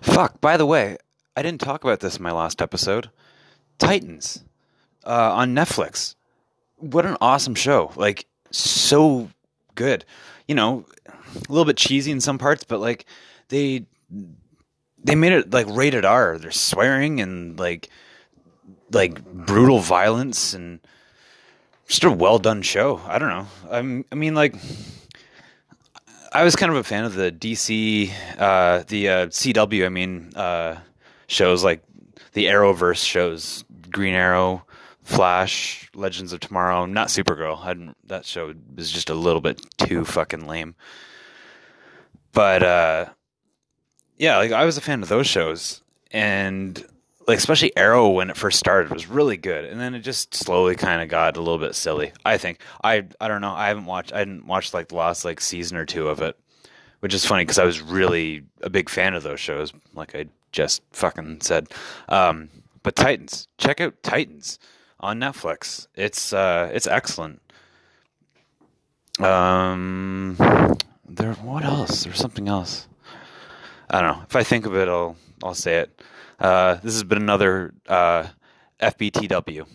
Fuck. By the way, I didn't talk about this in my last episode. Titans uh, on Netflix. What an awesome show! Like so good. You know, a little bit cheesy in some parts, but like they they made it like rated R. They're swearing and like like brutal violence and just a well done show. I don't know. I'm, I mean, like I was kind of a fan of the DC, uh, the uh, CW. I mean, uh, shows like the Arrowverse shows, Green Arrow, Flash, Legends of Tomorrow. Not Supergirl. I that show was just a little bit too fucking lame. But uh, yeah, like I was a fan of those shows, and like especially Arrow when it first started was really good, and then it just slowly kind of got a little bit silly. I think I I don't know. I haven't watched. I didn't watch like the last like season or two of it, which is funny because I was really a big fan of those shows. Like I just fucking said. Um, but Titans, check out Titans on Netflix. It's uh, it's excellent. Um, there. What else? There's something else. I don't know. If I think of it, I'll I'll say it. Uh, this has been another uh, FBTW.